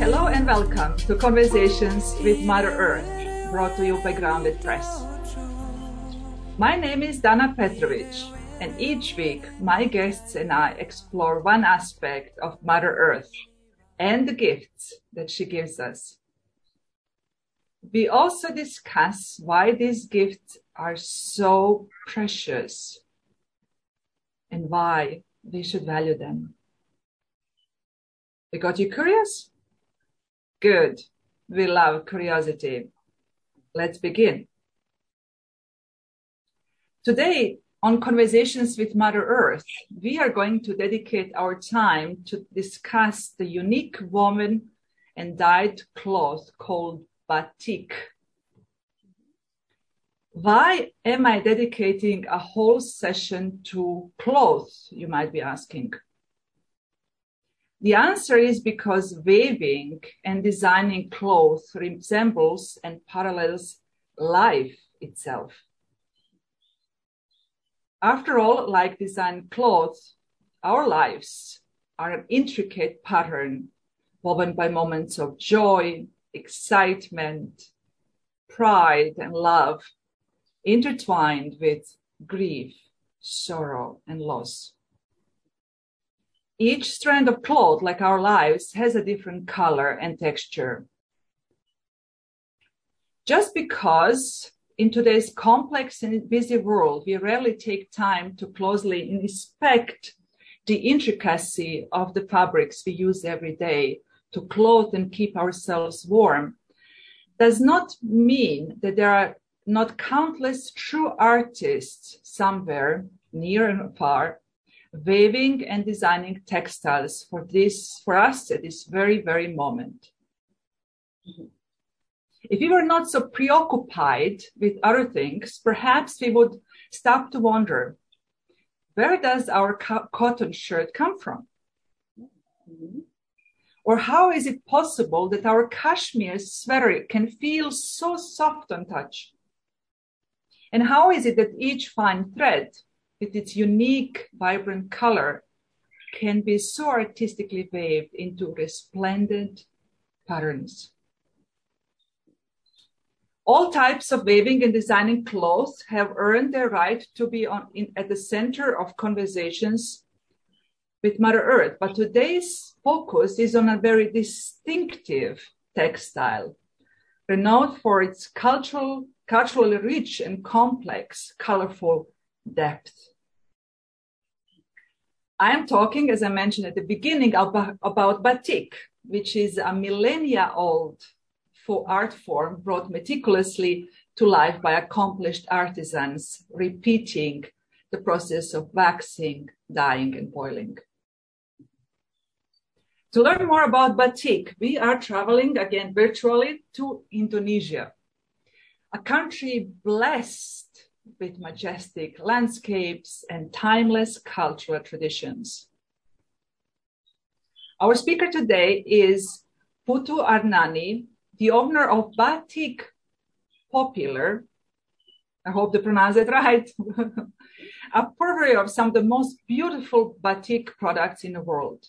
Hello and welcome to Conversations with Mother Earth, brought to you by Grounded Press. My name is Dana Petrovic, and each week my guests and I explore one aspect of Mother Earth and the gifts that she gives us. We also discuss why these gifts are so precious and why we should value them. We got you curious? Good. We love curiosity. Let's begin. Today, on Conversations with Mother Earth, we are going to dedicate our time to discuss the unique woven and dyed cloth called batik. Why am I dedicating a whole session to clothes, you might be asking? The answer is because weaving and designing clothes resembles and parallels life itself. After all, like design clothes, our lives are an intricate pattern woven by moments of joy, excitement, pride, and love intertwined with grief, sorrow, and loss. Each strand of cloth, like our lives, has a different color and texture. Just because in today's complex and busy world, we rarely take time to closely inspect the intricacy of the fabrics we use every day to clothe and keep ourselves warm, does not mean that there are not countless true artists somewhere near and far weaving and designing textiles for this for us at this very very moment. Mm-hmm. If we were not so preoccupied with other things perhaps we would stop to wonder where does our co- cotton shirt come from mm-hmm. Or how is it possible that our cashmere sweater can feel so soft on touch and how is it that each fine thread, with its unique, vibrant color, can be so artistically waved into resplendent patterns? All types of weaving and designing clothes have earned their right to be on, in, at the center of conversations with Mother Earth. But today's focus is on a very distinctive textile, renowned for its cultural culturally rich and complex, colorful depth. I am talking, as I mentioned at the beginning, about, about batik, which is a millennia old art form brought meticulously to life by accomplished artisans, repeating the process of waxing, dyeing, and boiling. To learn more about batik, we are traveling again virtually to Indonesia a country blessed with majestic landscapes and timeless cultural traditions. Our speaker today is Putu Arnani, the owner of Batik Popular. I hope to pronounce it right. a purveyor of some of the most beautiful batik products in the world.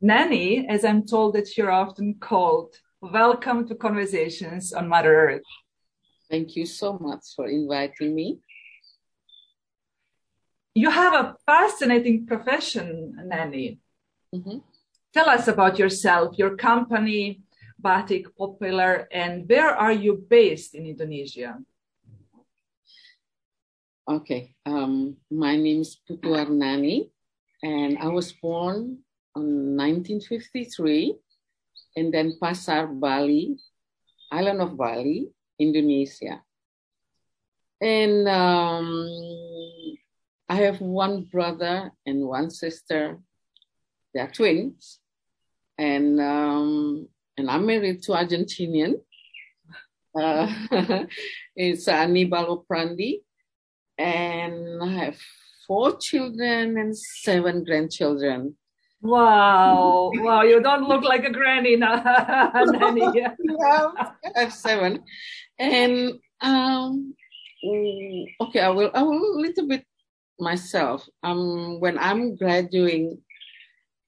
Nani, as I'm told that you're often called, Welcome to Conversations on Mother Earth. Thank you so much for inviting me. You have a fascinating profession, Nani. Mm-hmm. Tell us about yourself, your company, Batik Popular, and where are you based in Indonesia? Okay, um, my name is Putu Arnani, and I was born in 1953 and Denpasar Bali, island of Bali, Indonesia. And um, I have one brother and one sister. They are twins, and um, and I'm married to Argentinian. Uh, it's Anibalo Prandi, and I have four children and seven grandchildren. Wow, wow, you don't look like a granny now. yeah, I have seven. And um, okay, I will. I will a little bit myself. Um, when I'm graduating,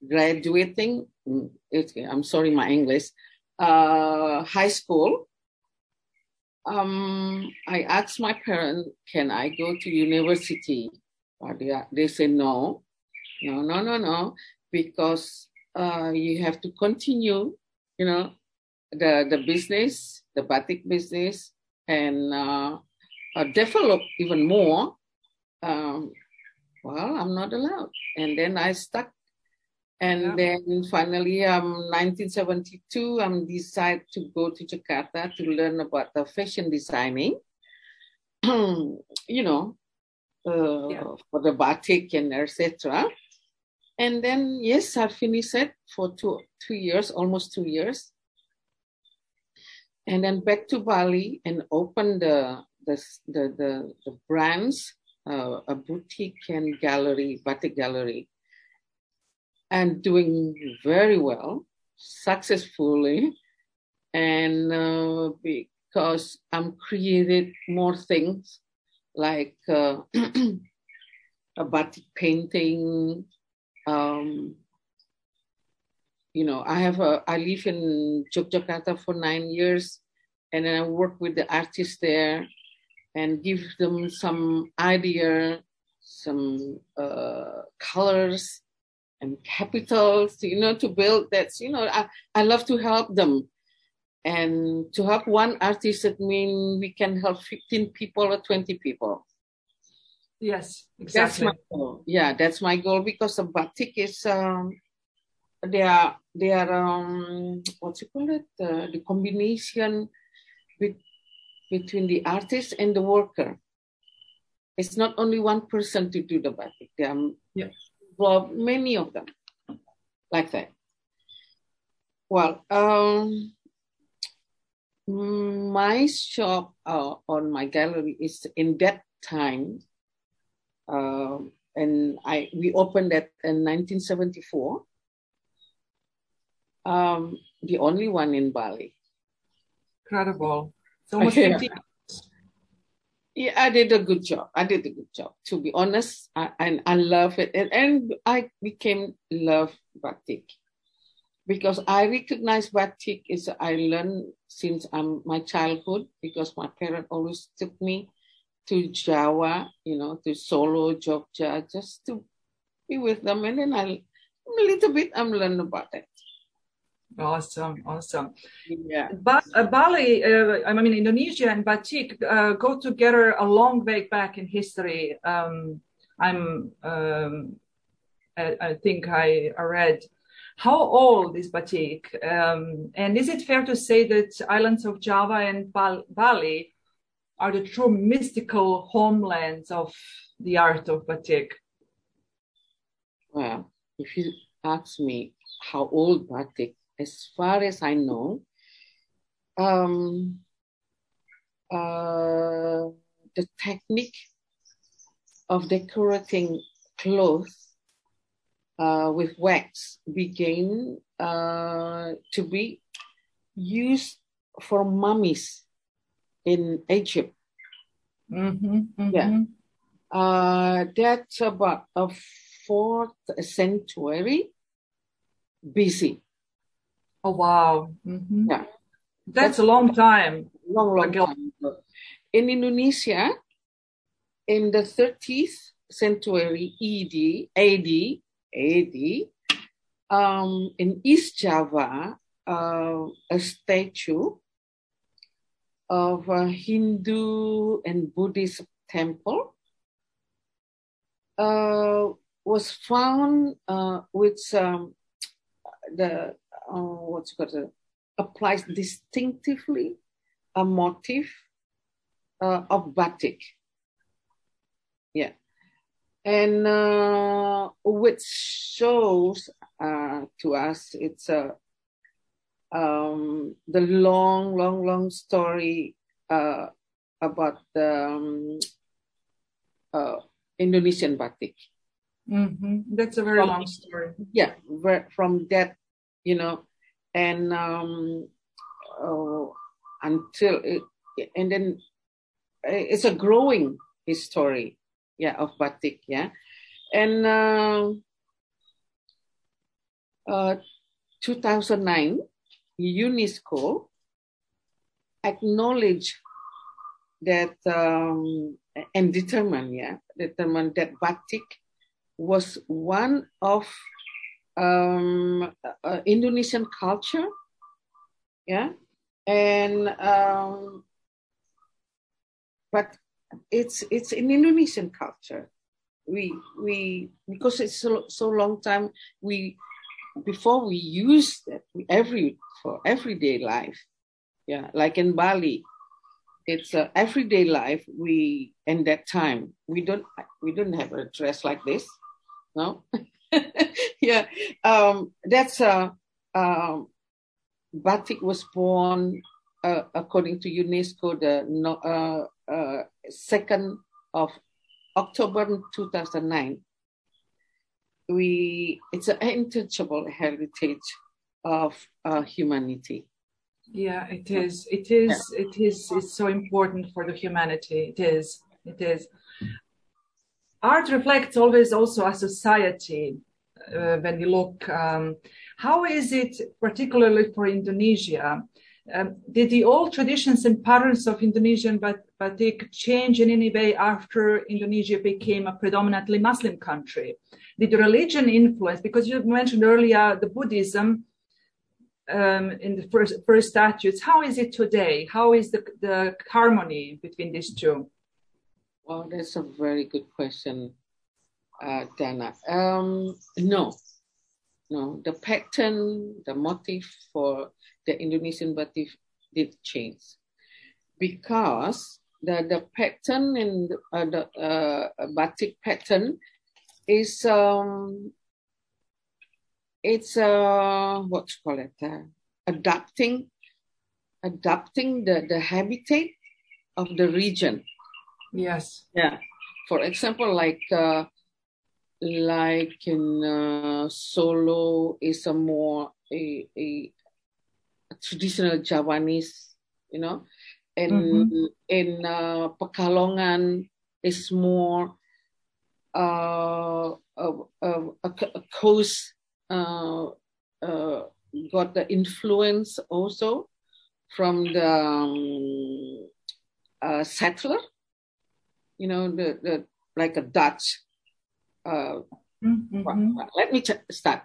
graduating. Okay, I'm sorry, my English. Uh, high school. Um, I asked my parents, "Can I go to university?" But they, they say no, no, no, no, no, because uh, you have to continue, you know, the the business, the batik business, and uh, uh, develop even more. Um, well, I'm not allowed, and then I stuck. And Yeah. then finally, um, 1972, I'm decide to go to Jakarta to learn about the fashion designing. you know, uh, Yeah. for the batik and etc. And then yes, I finished it for two two years, almost two years. And then back to Bali and opened the the the the, the brands, uh, a boutique and gallery, batik gallery, and doing very well, successfully, and uh, because I'm created more things like uh, a batik painting. Um, you know, I have a, I live in Yogyakarta for nine years, and then I work with the artists there, and give them some idea, some uh, colors, and capitals, you know, to build that. You know, I, I love to help them, and to help one artist, it means we can help fifteen people or twenty people. Yes, That's exactly. my goal. Yeah, that's my goal because the batik is um they are they are um what you call it uh, the combination with, between the artist and the worker. It's not only one person to do the batik. There are Yeah. well, many of them like that. Well, um, my shop uh, on my gallery is in that time um, and I we opened that in 1974. Um, the only one in Bali. Incredible. It's almost Yeah. Yeah, I did a good job. I did a good job. To be honest, I, and I love it, and, and I became love batik because I recognize batik is I learned since I'm my childhood because my parents always took me to Jawa, you know, to Solo, Jogja, just to be with them, and then I'll, a little bit I'm learning about it. Awesome, awesome. Yeah. Ba- uh, Bali, uh, I mean, Indonesia and Batik uh, go together a long way back in history. Um, I'm, um, I, I think I read. How old is Batik? Um, and is it fair to say that islands of Java and Bal- Bali are the true mystical homelands of the art of Batik? Well, if you ask me how old batik, as far as I know, um, uh, the technique of decorating clothes uh, with wax began uh, to be used for mummies in Egypt. Mm-hmm, Yeah. Uh, that's about a fourth century BC. Oh, wow. Mhm. Yeah. That's a long time. long, long Ago. time. In Indonesia, in the 30th century ED, AD, AD, um, in East Java, uh, a statue of a Hindu and Buddhist temple uh, was found uh, with um, the uh, what's called uh, applies distinctively a motif uh, of batik. Yeah. And uh, which shows uh, to us it's a um, the long, long, long story uh, about the um, uh, Indonesian batik. hmm That's a very From- long story. yeah from that you know and um uh, until it, and then it's a growing history, yeah, of batik, yeah, and uh, uh, 2009, UNESCO acknowledged that um, and determined, yeah, determined that batik was one of um, uh, Indonesian culture, yeah, and um, but it's it's an Indonesian culture. We we because it's so, so long time we before we use that every for everyday life, yeah, like in Bali, it's a everyday life. We in that time we don't we don't have a dress like this, no. yeah, um, that's a um, batik was born uh, according to UNESCO the uh, uh, second of October 2009. We it's an untouchable heritage of uh, humanity. Yeah, it is. It is. It is. It's so important for the humanity. It is. It is. Art reflects always also a society. Uh, when you look, um, how is it particularly for Indonesia? Um, did the old traditions and patterns of Indonesian batik change in any way after Indonesia became a predominantly Muslim country? Did religion influence? Because you mentioned earlier the Buddhism um, in the first first statutes. How is it today? How is the the harmony between these two? Well, that's a very good question, uh, Dana. Um, no, no. The pattern, the motif for the Indonesian batik did change because the the pattern in the, uh, the uh, batik pattern is um it's uh what you call it uh, adapting adapting the the habitat of the region. Yes. Yeah. For example like uh like in uh, Solo is a more a, a traditional Javanese, you know, and mm-hmm. in uh, Pekalongan is more uh, coast uh, uh, got the influence also from the um, uh, settler, you know, the, the like a Dutch. Uh, mm-hmm. Let me start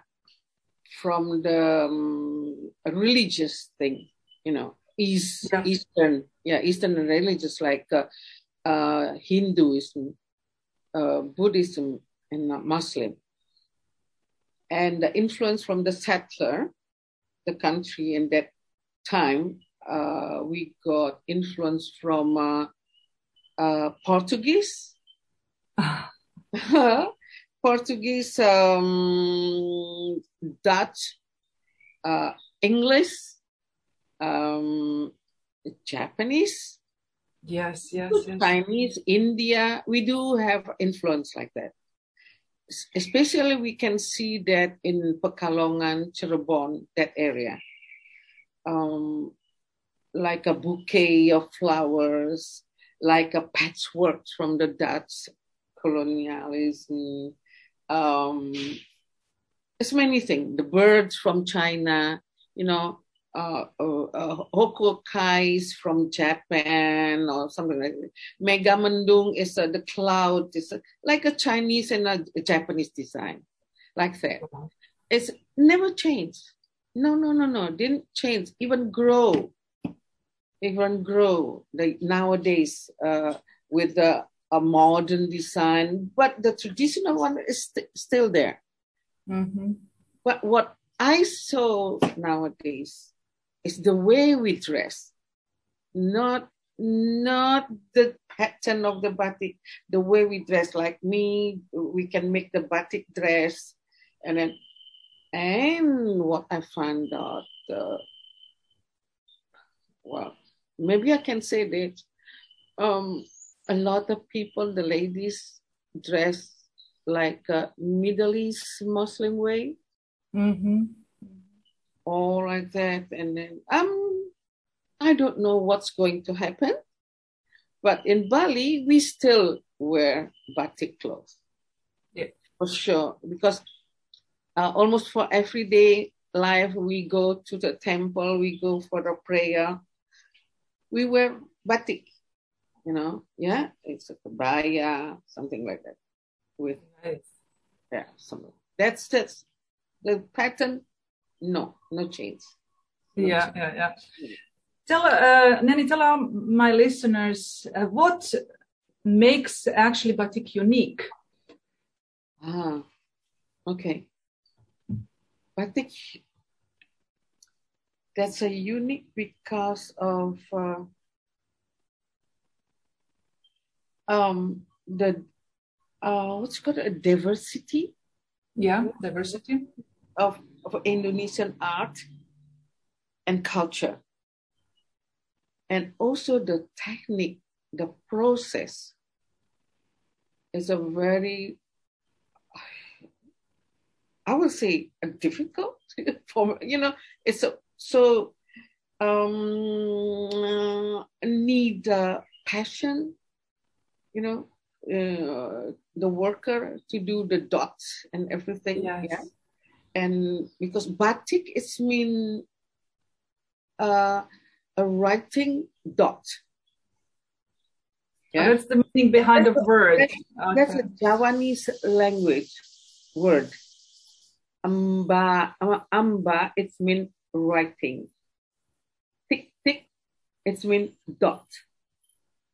from the um, religious thing, you know, East, yeah. Eastern, yeah, Eastern religious like uh, uh, Hinduism, uh, Buddhism, and Muslim. And the influence from the settler, the country in that time, uh, we got influence from uh, uh, Portuguese. Portuguese, um, Dutch, English, um, Japanese. Yes, yes, yes. Chinese, India. We do have influence like that. Especially, we can see that in Pekalongan, Cirebon, that area. Um, like a bouquet of flowers, like a patchwork from the Dutch colonialism, um, it's many things. The birds from China, you know, uh, uh, uh, Hokokais from Japan or something like that. Megamendung is uh, the cloud, it's uh, like a Chinese and a, a, Japanese design, like that. It's never changed. No, no, no, no, didn't change. Even grow, even grow. The nowadays uh, with the a modern design, but the traditional one is st- still there. Mm-hmm. But what I saw nowadays is the way we dress, not not the pattern of the batik, the way we dress. Like me, we can make the batik dress, and then and what I found out, uh, well, maybe I can say that um, a lot of people, the ladies, dress like a Middle East Muslim way. Mm-hmm. All like that. And then um I don't know what's going to happen. But in Bali, we still wear batik clothes. Yeah. For sure. Because uh, almost for everyday life, we go to the temple, we go for the prayer. We wear batik, you know, yeah, it's a kebaya, something like that. With Nice. yeah, some that's that's the pattern. No, no change. Yeah, yeah, yeah. Tell, uh, Nani, tell our, my listeners uh, what makes actually batik unique. Ah, okay. Batik that's a unique because of uh, um the uh what's called a diversity Yeah, diversity. Of, of Indonesian art and culture. And also the technique, the process is a very, I would say, a difficult for you know. It's a, so um, need uh, passion, you know, uh, the worker to do the dots and everything. Yes. Yeah and because batik is mean uh, a writing dot. Oh, That's the meaning behind the word. That's Okay. a Javanese language word. Amba, amba, it means writing. Tik tik, it means dot.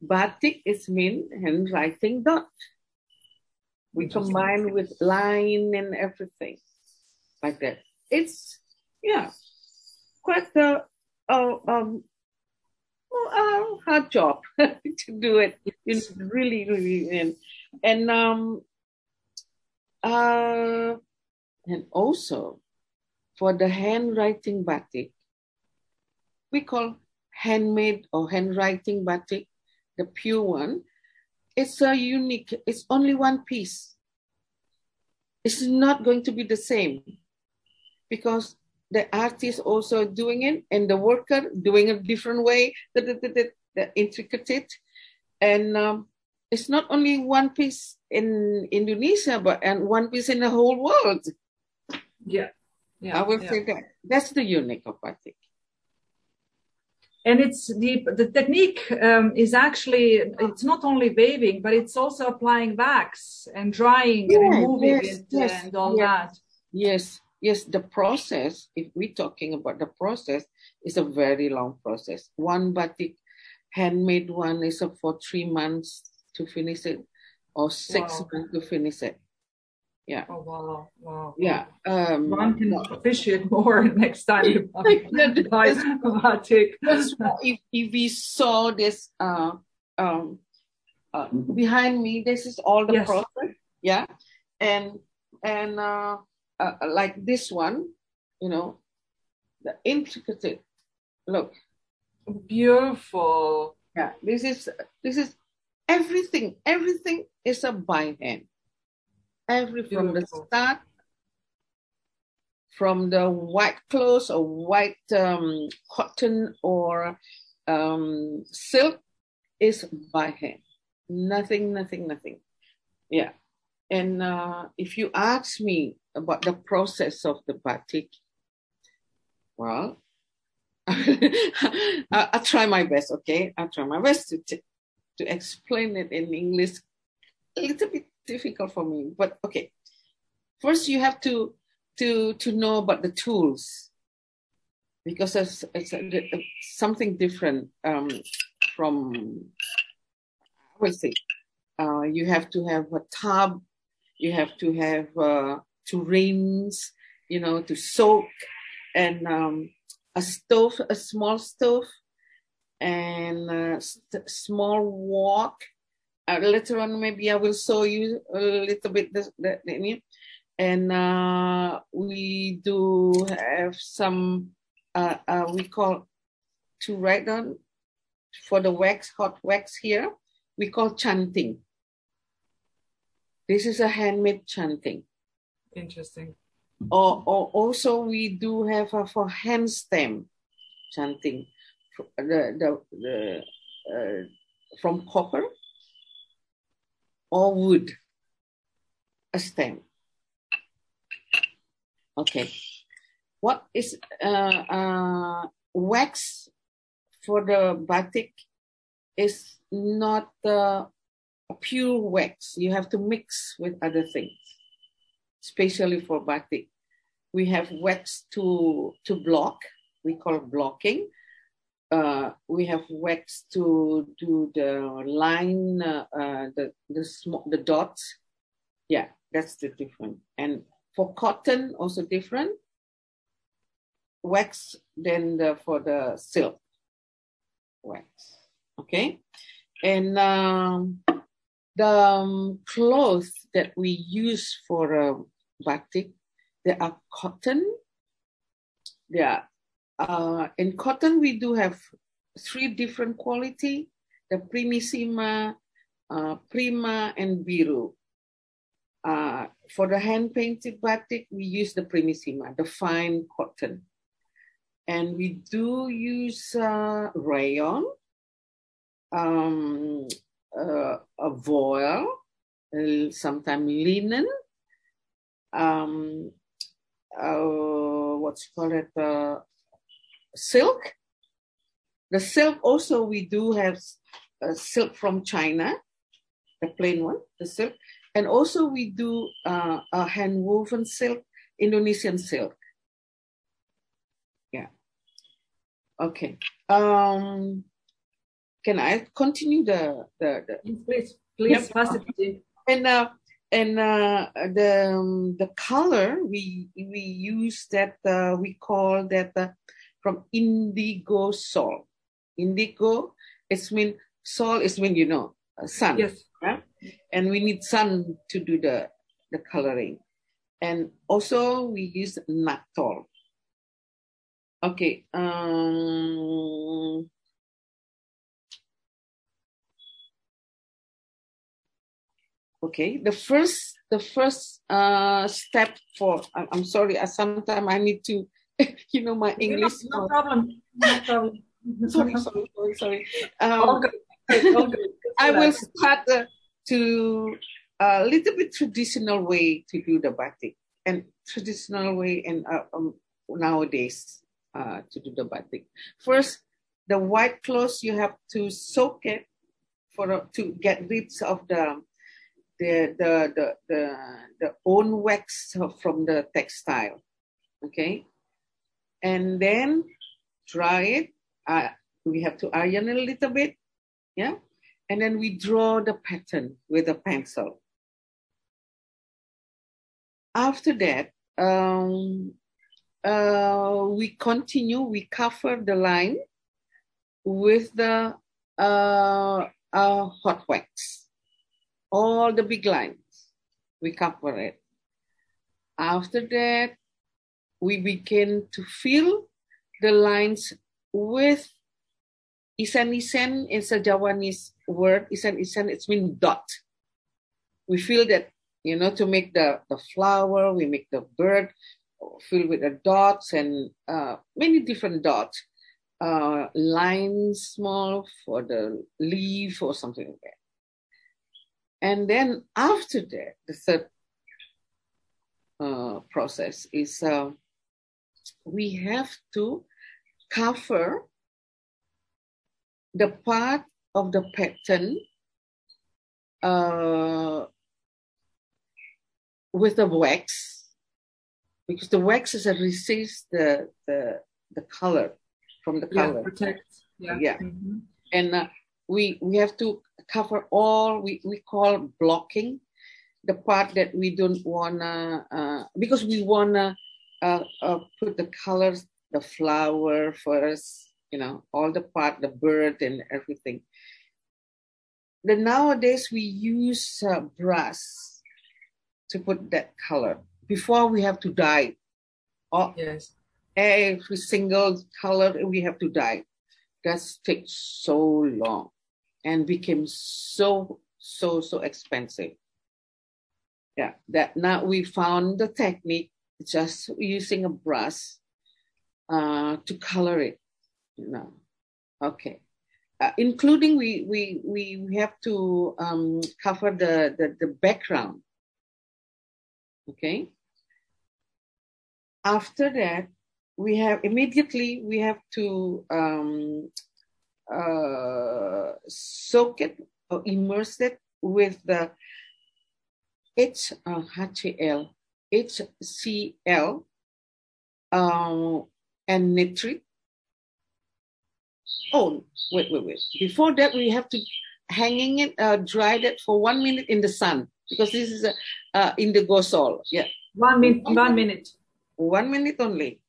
Batik is mean handwriting dot. We combine with line and everything like that. It's yeah, quite a, a um well, a hard job to do it. It's really, really, and and um uh and also for the handwriting batik, we call handmade or handwriting batik, the pure one. It's a unique. It's only one piece. It's not going to be the same because the artist also doing it and the worker doing a different way, the, the, the, the, intricate. And um, it's not only one piece in Indonesia, but and one piece in the whole world. Yeah. Yeah. I will yeah. say that. That's the unique of batik. And it's the the technique um, is actually it's not only waving, but it's also applying wax and drying, Yeah, removing yes, it, yes, and all yes. that. Yes, yes, the process, if we're talking about the process, is a very long process. One batik handmade one is for three months to finish it, or six Wow. months to finish it. Yeah. Oh wow, wow. Yeah. Um, One can appreciate more next time buy batik. if, if we saw this uh, um, uh, behind me, this is all the Yes. process. Yeah. And and uh, uh, like this one, you know, the intricate look. Beautiful. Yeah, this is this is everything. Everything is a by hand. Every from the start, from the white clothes or white um, cotton or um, silk is by hand. Nothing, nothing, nothing. Yeah. And uh, if you ask me about the process of the batik, well, I, I'll try my best, okay? I'll try my best to, t- to explain it in English. A little bit difficult for me, but okay. First, you have to to to know about the tools because it's, it's a, a- something different um, from I would say. Uh, you have to have a tub, you have to have uh, to rinse, you know, to soak, and um, a stove, a small stove, and a st- small wok. Uh, later on, maybe I will show you a little bit the, the and uh, we do have some uh, uh, we call to write on for the wax hot wax here. We call canting this is a handmade canting Interesting. or, or also we do have a for hand stem canting the the, the uh, from copper or wood, a stem. Okay. What is uh, uh, wax for the batik is not uh, a pure wax. You have to mix with other things, especially for batik. We have wax to to block. We call blocking. Uh, we have wax to do the line, uh, uh, the the small the dots. Yeah, that's the different. And for cotton, also different. Wax than the, for the silk wax. Okay, and um, the um, clothes that we use for uh, batik, they are cotton. They are uh, in cotton. We do have three different quality: the primissima, uh, prima, and biru. Uh, for the hand painted batik, we use the primissima, the fine cotton. And we do use uh, rayon, um, uh, a voile, sometimes linen, um, uh, what's called it, uh, silk. The silk also we do have uh, silk from China, the plain one, the silk, and also we do uh, a hand woven silk, Indonesian silk. Yeah. Okay. Um, can I continue the the, the Please, please, Yep. pass it to you. and uh, and uh, the um, the color we we use that uh, we call that uh, from indigo sol. Indigo it's mean sol is when you know uh, sun. Yes. yeah? and we need sun to do the the coloring, and also we use naphthol. Okay. Um, okay the first the first uh step for i'm, I'm sorry I, sometimes i need to you know my english No, no problem. No problem. sorry sorry sorry sorry All um, good. All good. i will start uh, to a little bit traditional way to do the batik and traditional way and uh, um, nowadays uh, to do the batik first the white clothes you have to soak it for uh, to get rid of the the the the the, the own wax from the textile okay? And then dry it. Uh, we have to iron it a little bit yeah? And then we draw the pattern with a pencil. After that um, uh, we continue we cover the line with the uh, uh, hot wax all the big lines. We cover it. After that, we begin to fill the lines with isen-isen is a Javanese word. Isen-isen, it's mean dot. We fill that, you know, to make the, the flower, we make the bird fill with the dots and uh, many different dots. Uh, lines small for the leaf or something like that. And then after that, the third uh, process is uh, we have to cover the part of the pattern uh, with the wax because the wax is a resist the, the the color from the color Yeah, protect. Yeah. Yeah. Mhm. and uh, we we have to cover all we, we call blocking the part that we don't wanna uh, because we wanna uh, uh, put the colors the flower first you know all the part the bird and everything then nowadays we use uh, brass to put that color before we have to dye all, Yes. every single color we have to dye. That takes so long and became so, so, so expensive. Yeah, that now we found the technique just using a brush uh, to color it. You know. Okay. uh, including we we we have to um, cover the, the the background. Okay. After that, we have immediately we have to um, uh, soak it or immerse it with the H, uh, HCl, HCl uh, and nitrate. Oh, wait, wait, wait. Before that, we have to hanging it, uh, dried it for one minute in the sun because this is a uh, indigo sol. Yeah, One minute. One minute. one minute only.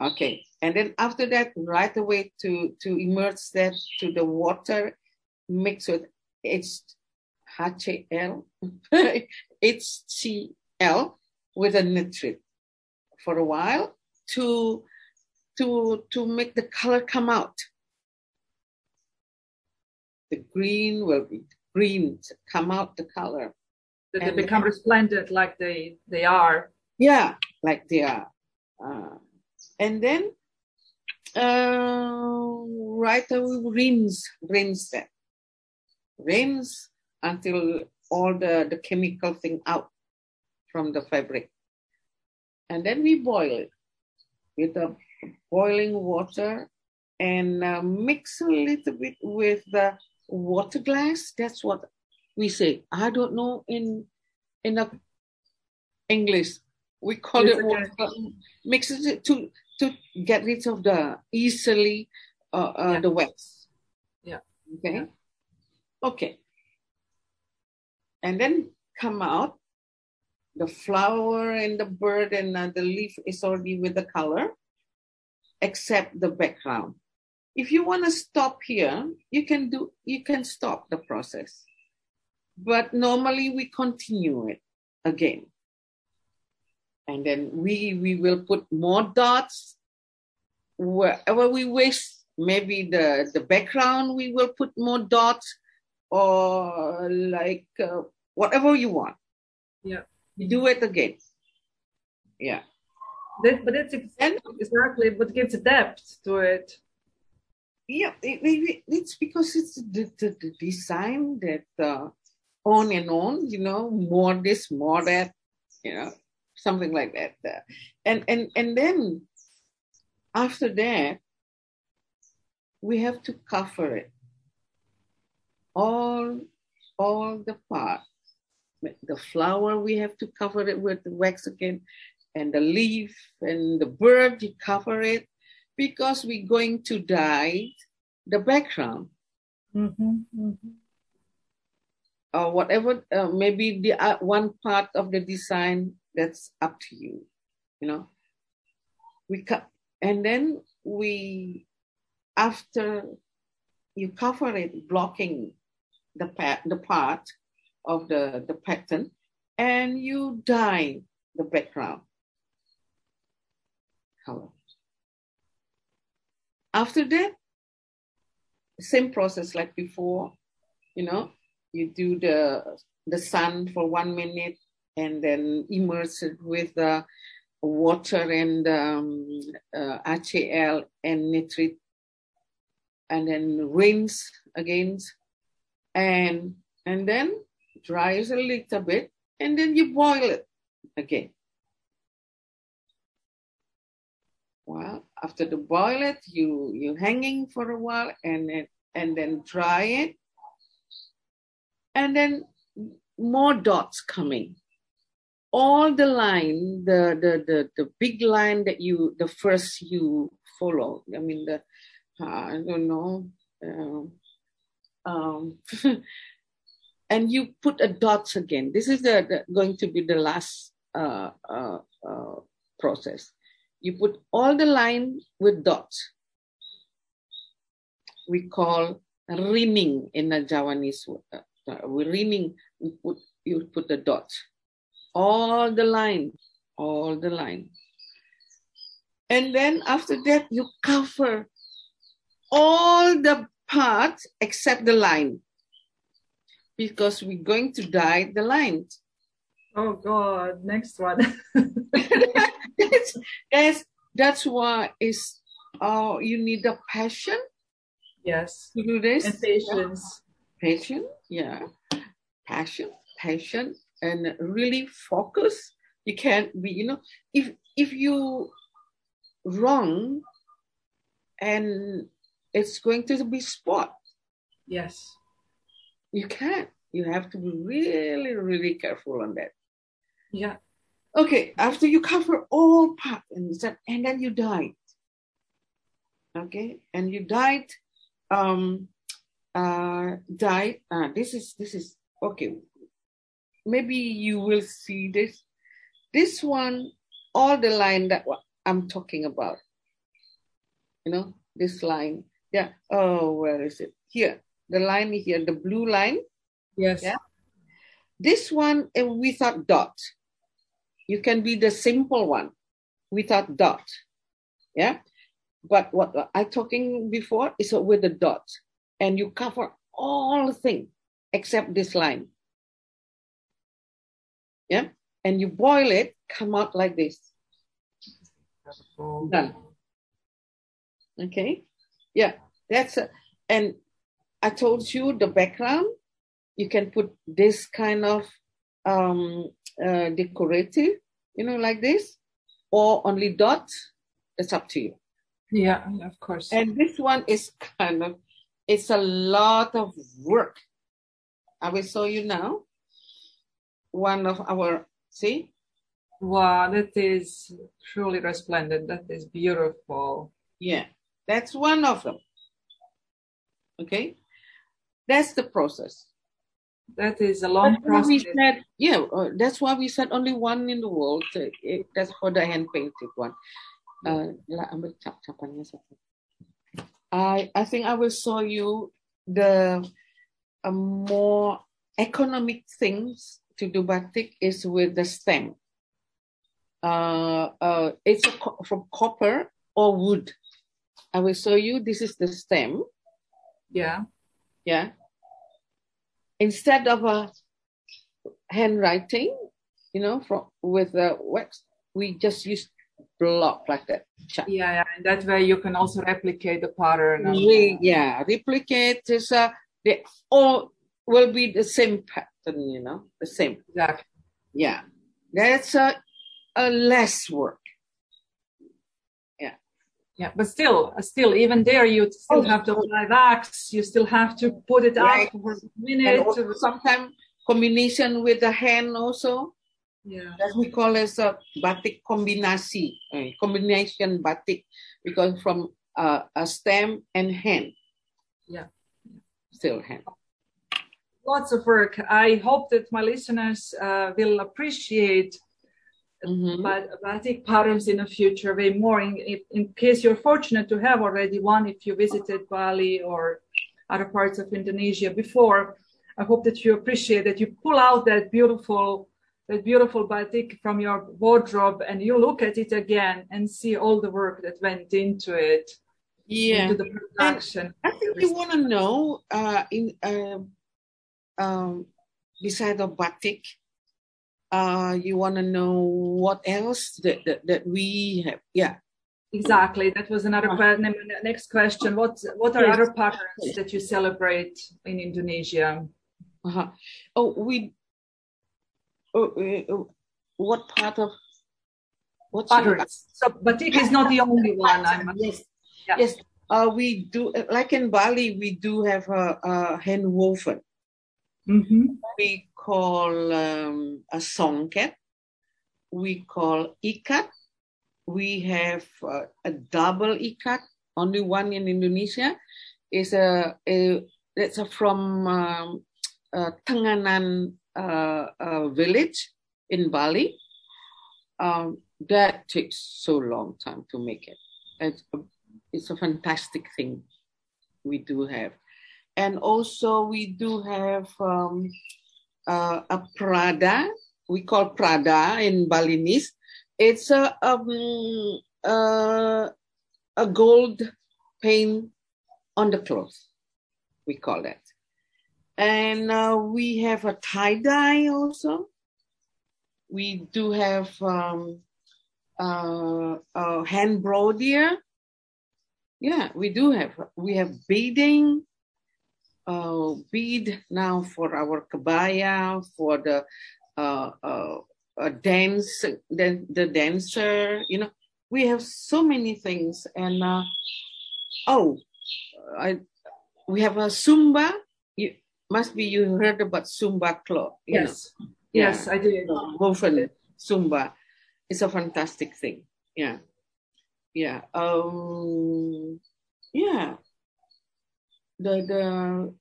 Okay, and then after that, right away to to immerse that to the water, mixed with H HCl, HCl with a nitrate for a while to to to make the color come out. The green will be green come out the color. That they And- become resplendent like they they are. Yeah, like they are. Uh, and then uh, right away rinse, rinse them. Rinse until all the, the chemical thing out from the fabric. And then we boil it with the boiling water and uh, mix a little bit with the water glass. That's what we say. I don't know in in a English. We call It's it water. Mixes it to to get rid of the easily uh, uh, Yeah. the wax. Yeah. Okay. Yeah. Okay. And then come out. The flower and the bird and uh, the leaf is already with the color, except the background. If you want to stop here, you can do. You can stop the process, but normally we continue it again and then we we will put more dots. Wherever we wish maybe the the background we will put more dots or like uh, whatever you want. Yeah. you do it again. Yeah. That, but that's ex- exactly what gives depth to it. yeah it, it- it's because it's the, the, the design that uh, on and on you know more this more that you know something like that. And and and then after that we have to cover it. All all the parts the flower we have to cover it with the wax again. And the leaf and the bird you cover it. Because we're going to dye the background. Mm-hmm. or whatever uh, maybe the uh, one part of the design that's up to you you know. We cut and then we after you cover it blocking the pat the part of the the pattern and you dye the background color. After that same process like before you know. You do the the sun for one minute and then immerse it with the water and um, uh, HCl and nitrate and then rinse again. And and then dries a little bit and then you boil it again. Well after the boil it you you hanging for a while and then and then dry it. And then more dots coming all the line the the the, the big line that you the first you follow i mean the uh, i don't know um, um, and you put a dots again this is the, the going to be the last uh, uh, uh, process you put all the line with dots we call rimming in the Javanese. Uh, uh, we rimming, we put, you put the dots. All the line, all the line. And then after that, you cover all the parts except the line. Because we're going to dye the lines. Oh God, next one. that's, that's, that's why is uh, you need a passion Yes. to do this. And patience. Passion, yeah. Passion, passion, and really focus. You can't be, you know, if if you wrong and it's going to be spot, Yes. you can't. You have to be really, really careful on that. Yeah. Okay, after you cover all part and and then you dyed. Okay, and you dyed, um, uh, dyed. Uh, this is this is okay. Maybe you will see this. This one, all the line that I'm talking about. You know, this line. Yeah. Oh, where is it? Here, the line here, the blue line. Yes. Yeah. This one uh, without dot. You can be the simple one without dot. Yeah. But what I talking before is with the dot, and you cover all the thing except this line. Yeah. And you boil it, come out like this. Done. Okay. Yeah. That's a, and I told you the background. You can put this kind of um, uh, decorative, you know, like this, or only dots. It's up to you. Yeah, of course. And this one is kind of, it's a lot of work. I will show you now. One of our, see, wow, that is truly resplendent. That is beautiful. yeah, that's one of them. Okay, that's the process. That is a long That's why we process. said, yeah, uh, that's why we said only one in the world. Uh, it- that's for the hand painted one. Uh, la- ambil cap capannya satu. I I think I will show you the uh, more economic things to do batik is with the stem. Uh, uh, it's a co- from copper or wood. I will show you. This is the stem. Yeah. Yeah. Instead of a handwriting, you know, from with the wax, we just use block like that. Yeah, yeah. And that way you can also replicate the pattern. Re- yeah, replicate is uh, they all will be the same you know, the same. Exactly. Yeah, that's a, a less work. Yeah, Yeah, but still, still, even there, you still Oh, have to apply wax. You still have to put it Right. up for a minute. sometimes combination with the hand also. Yeah. that we call as a batik kombinasi, eh, combination batik, because from uh, a stem and hand. Yeah. Still hand. Lots of work. I hope that my listeners uh, will appreciate Mhm. batik patterns in the future way more. In, if, in case you're fortunate to have already one, if you visited Bali or other parts of Indonesia before, I hope that you appreciate that you pull out that beautiful that beautiful batik from your wardrobe and you look at it again and see all the work that went into it, Yeah. into the production. I think you want to know, uh, in uh, um, beside of batik, uh, you want to know what else that, that, that we have. Yeah. Exactly. That was another que- next question. What what are other patterns that you celebrate in Indonesia? Uh-huh. Oh, we. Oh, uh, what part of what's Patterns. So batik is not the only one. I'm yes, Yeah. yes. Uh, we do like in Bali. We do have a, a hand woven. Mhm. We call um, a songket. We call ikat. We have uh, a double ikat. Only one in Indonesia. Is a, a that's a from um, uh, Tenganan uh, uh, village in Bali. Um, that takes so long time to make it. It's a, it's a fantastic thing we do have. And also we do have um, uh, a Prada. We call Prada in Balinese. It's a um, uh, a gold paint on the clothes. We call that. And uh, we have a tie dye also. We do have um, a hand broider. Yeah, we do have. We have beading, uh, bead now for our kebaya, for the uh, uh, uh, dance, the, the dancer. You know, we have so many things. And uh, oh, I we have a Sumba. You must be you heard about Sumba cloth. you know. Yes. Yes, I did. woven Sumba. It's a fantastic thing. Yeah. Yeah. Um yeah. The the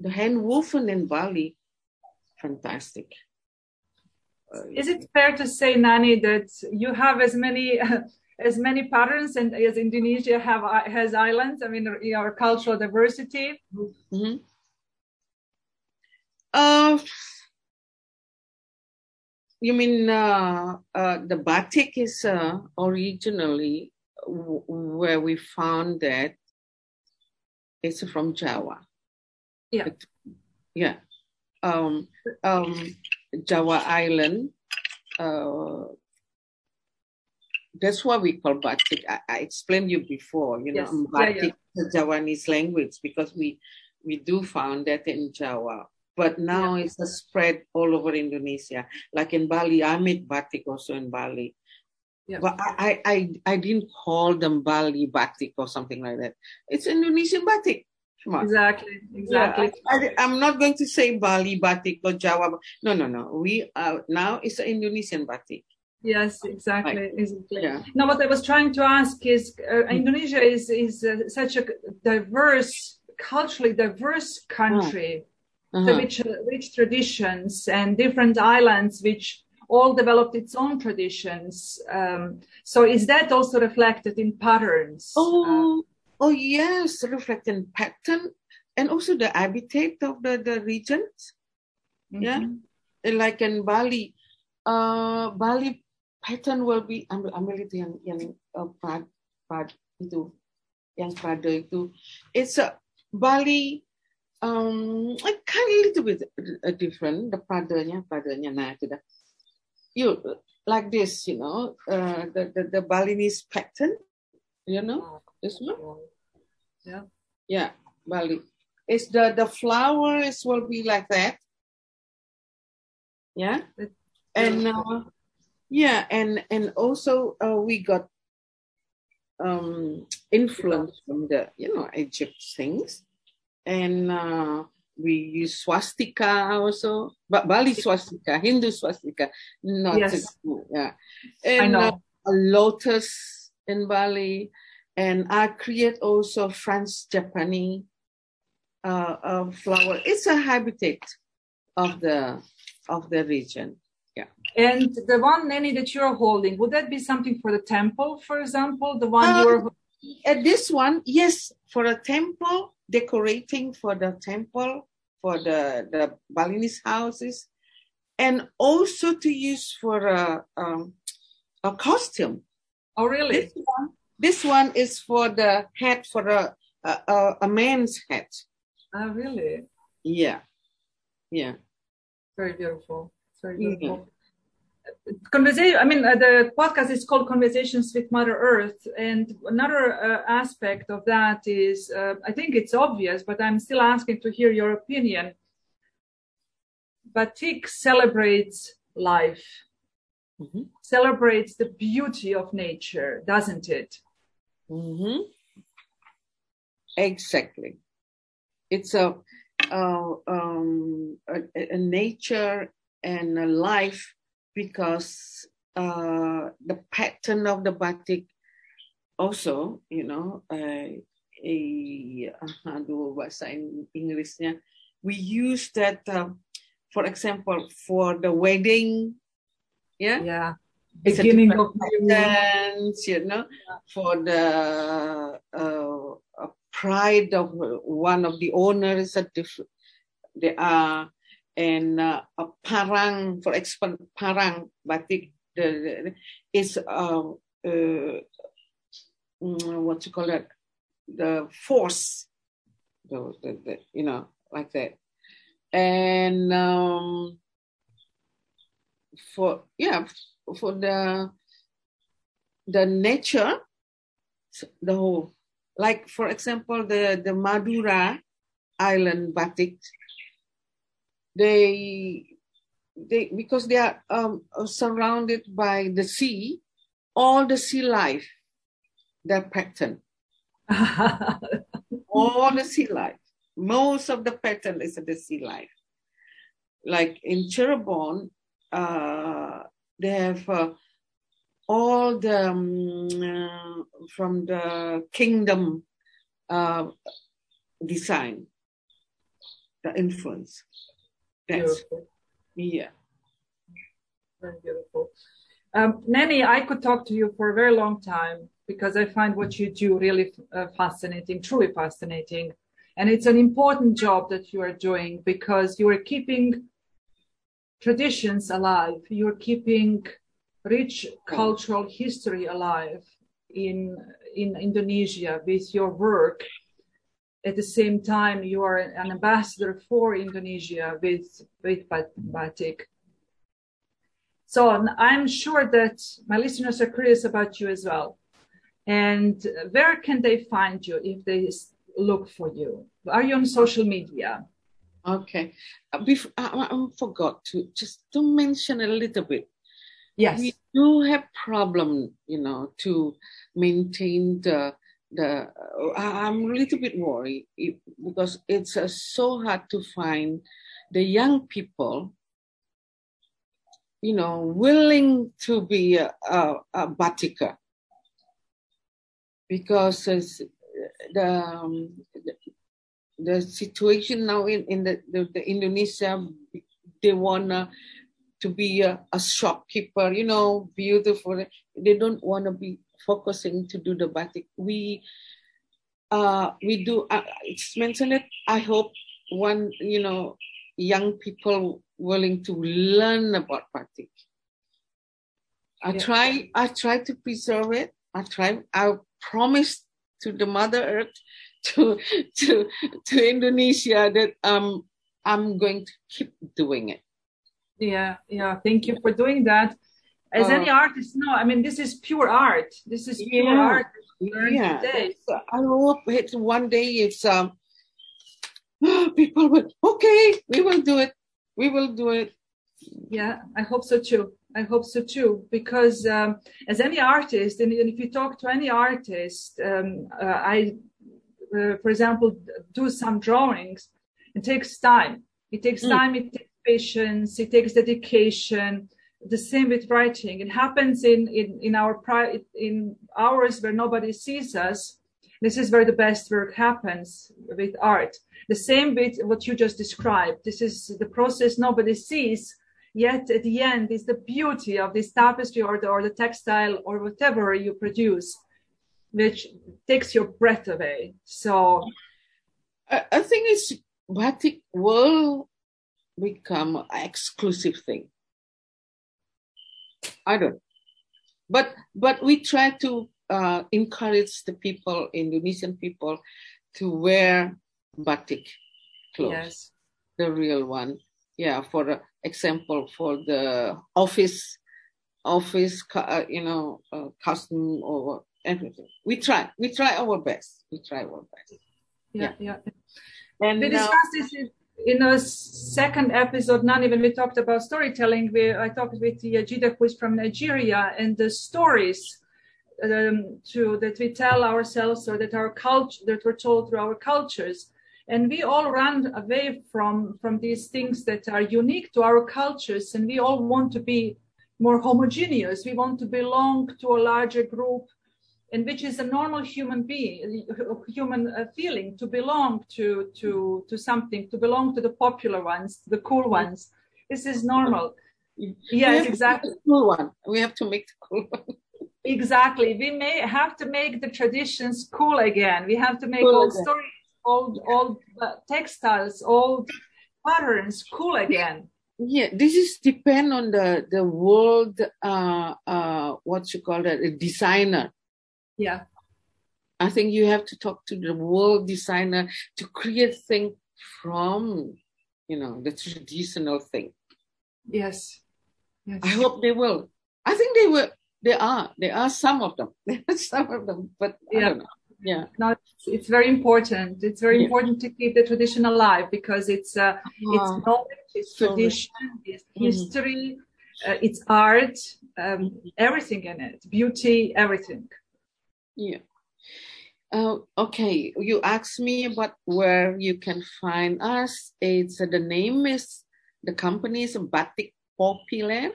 the hand woven in Bali, fantastic. Uh, Is it fair to say, Nani, that you have as many as many patterns and as Indonesia have has islands? I mean, your cultural diversity. mhm. Uh, you mean uh, uh, the batik is uh, originally w- where we found that it's from Java. Yeah. It- yeah. Um, um, Java Island. Uh, that's what we call batik. I, I explained you before. You know, Yes. um, Yeah, yeah. batik is Javanese language because we we do found that in Java. But now it's a spread all over Indonesia. Like in Bali, I made batik also in Bali. Yeah. But I, I, I, I didn't call them Bali batik or something like that. It's Indonesian batik. Exactly. Exactly. Yeah, I, am not going to say Bali batik or Java. No, no, no. We are now it's an Indonesian batik. Yes, exactly. exactly. Yeah. Now, what I was trying to ask is, uh, Indonesia is is uh, such a diverse, culturally diverse country, Uh-huh. so rich, rich traditions and different islands, which all developed its own traditions. Um, so, is that also reflected in patterns? Uh, Oh, oh yes, reflecting pattern and also the habitat of the, the regions. yeah. mhm. Like in Bali, uh, Bali pattern will be ambil ambil itu yang yang uh, prad, prad itu yang Prada itu. It's a Bali um kind of little bit uh, different the Pradanya Pradanya nah itu dah. You like this, you know, uh, the, the the Balinese pattern, you know, this one. Yeah. Yeah, Bali. It's the the flowers will be like that. Yeah, and uh, yeah, and and also uh, we got um influence from the you know Egypt things, and uh, we use swastika also, but Bali swastika, Hindu swastika, not Yes. yeah, and uh, know. a lotus in Bali, and I create also frangipani uh, uh, flower. It's a habitat of the of the region. Yeah. And the one Nani that you're holding, would that be something for the temple, for example? The one Um, you're At this one, yes, for a temple, decorating for the temple, for the the Balinese houses, and also to use for a um, a costume. Oh, really? This one, this one is for the hat for a a, a, man's hat. Oh, really? Yeah, yeah. Very beautiful. Very Yeah. beautiful. Conversation. I mean, uh, the podcast is called Conversations with Mother Earth, and another uh, aspect of that is, uh, I think it's obvious, but I'm still asking to hear your opinion. Batik celebrates life, Mhm. celebrates the beauty of nature, doesn't it? hmm Exactly. It's a, uh, um, a, a nature and a life because uh, the pattern of the batik also, you know, uh, a, aduh, bahasa In- Inggrisnya, we use that, uh, for example, for the wedding, yeah, Yeah. Beginning of dance, you know, for the uh, pride of one of the owners at different. They are and uh, a parang for example, parang batik the, the is uh, uh, mm, what you call it the force, the, the, the you know like that, and um, for yeah for the the nature the whole like for example, the the Madura Island batik. They they because they are um, surrounded by the sea, all the sea life, their pattern, all the sea life. Most of the pattern is the sea life. Like in Cirebon, uh, they have uh, all the um, uh, from the kingdom uh, design, the influence. That's Beautiful. yeah. Very beautiful. Um, Nani, I could talk to you for a very long time because I find what you do really uh, fascinating, truly fascinating. And it's an important job that you are doing because you are keeping traditions alive. You're keeping rich cultural history alive in, in Indonesia with your work. At the same time, you are an ambassador for Indonesia with, with Batik. So I'm sure that my listeners are curious about you as well. And where can they find you if they look for you? Are you on social media? Okay. Bef- I, I I forgot to just to mention a little bit. Yes. We do have problem, you know, to maintain the the. I'm a little bit worried because it's uh, so hard to find the young people, you know, willing to be a, a, a batiker because the, um, the the situation now in, in the, the, the Indonesia, they wanna to be a, a shopkeeper, you know, beautiful. They don't want to be focusing to do the batik. We uh, we do. Uh, it's mentioned it. I hope one, you know, young people willing to learn about batik. I Yeah. try. I try to preserve it. I try. I promise to the Mother Earth, to to to Indonesia that um I'm going to keep doing it. Yeah, yeah. Thank you for doing that. As Uh, any artist, no, I mean, this is pure art. This is pure Yeah. art. Yeah, today. I hope it one day it's um people will okay, we will do it. We will do it. Yeah, I hope so too. I hope so too. Because um, as any artist, and, if you talk to any artist, um, uh, I, uh, for example, do some drawings. It takes time. It takes Mm. time. It takes patience. It takes dedication. The same with writing. It happens in in in our pri- in hours where nobody sees us. This is where the best work happens with art. The same with what you just described. This is the process nobody sees, yet at the end is the beauty of this tapestry or the, or the textile or whatever you produce, which takes your breath away. So I, I think it's batik will become an exclusive thing. I don't. But but we try to uh, encourage the people, Indonesian people, to wear batik clothes. yes, the real one. Yeah, for uh, example, for the office, office, uh, you know, uh, custom or everything. We try, we try our best. We try our best. yeah, yeah. And We now, discussed this in a second episode, Nani, when we talked about storytelling. We, I talked with Yajida, who is from Nigeria, and the stories um, to that we tell ourselves or that our culture that were told through our cultures. And we all run away from from these things that are unique to our cultures, and we all want to be more homogeneous. We want to belong to a larger group and which is a normal human being human uh, feeling to belong to to to something to belong to the popular ones the cool ones this is normal yes exactly cool one. We have to make the cool one. exactly we may have to make the traditions cool again we have to make Cool old again. stories old old uh, textiles old patterns cool again Yeah, this is depend on the the world. Uh, uh, what you call that? A designer. Yeah I think you have to talk to the world designer to create things from, you know, the traditional thing. yes yes I hope they will. I think they will. They are. There are some of them. There are some of them, but Yeah. Yeah. No, it's, it's very important. It's very Yeah. important to keep the tradition alive because it's uh, it's Ah, knowledge, it's so tradition, it's Mhm. history, uh, it's art, um, everything in it, beauty, everything. Yeah. Uh, okay, you asked me about where you can find us. It's uh, the name is the company is Batik Popular.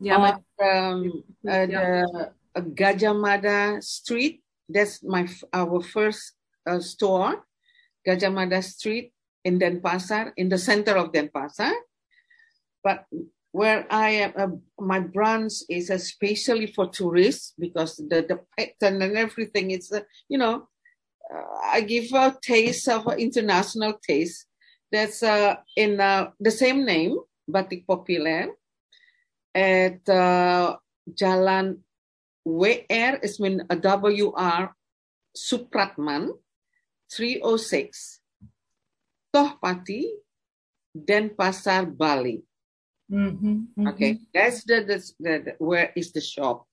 Yeah, but- um, uh, the uh, Gajah Mada Street. That's my our first uh, store, Gajah Mada Street in Denpasar, in the center of Denpasar. But where I am, uh, my branch is especially for tourists because the the pattern and everything is, uh, you know, uh, I give a taste of international taste. That's uh, in uh, the same name, Batik Popular at uh, Jalan WR is mean a WR Supratman 306 Tohpati Denpasar Bali. Mhm, mhm. Okay, that's the, the, the, the- where is the shop.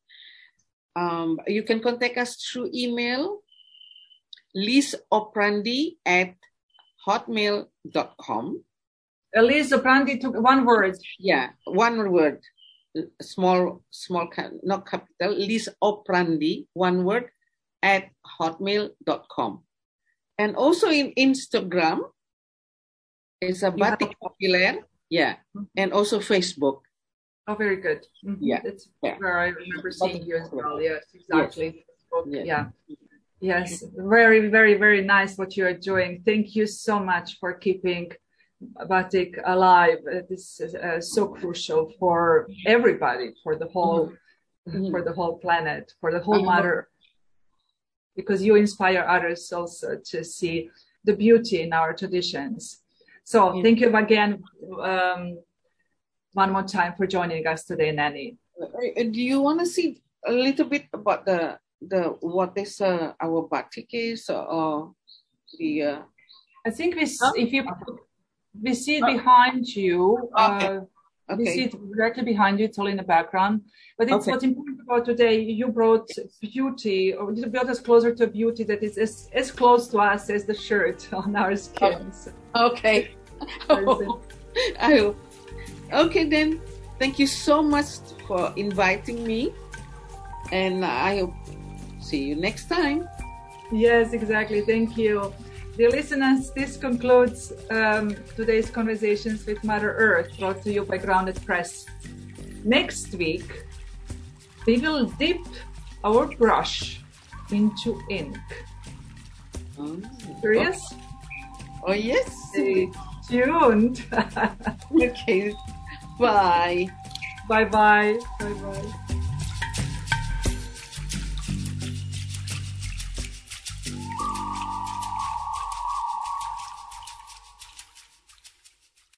Um, you can contact us through email lisoprandi at hotmail.com. Elise Oprandi took one word. Yeah, one word, small, small, not capital, Liz Oprandi, one word, at hotmail.com. And also in Instagram, it's a Batik Popular, yeah, and also Facebook. Oh, very good. Mhm. Yeah, That's yeah. where I remember seeing you as well. Yes, exactly. Yeah. Yeah. Yes, very, very, very nice what you are doing. Thank you so much for keeping Batik alive. Uh, This is uh, so crucial for everybody, for the whole, Mhm. for the whole planet, for the whole Uh-huh. matter. Because you inspire others also to see the beauty in our traditions. So Yeah. thank you again, um, one more time for joining us today, Nani. Do you want to see a little bit about the the what is uh, our batik is or the uh, I think we, if you, we see it behind you. Okay. Uh, We see it directly behind you. It's all in the background. But it's Okay. what's important about today. You brought beauty, or you brought us closer to beauty that is as, as close to us as the shirt on our skins. okay I hope. okay then thank you so much for inviting me and I hope see you next time Yes, exactly. Thank you. Dear listeners, this concludes um, today's conversations with Mother Earth, brought to you by Grounded Press. Next week, we will dip our brush into ink. oh, Curious? oh yes tuned. okay bye bye bye. Bye bye.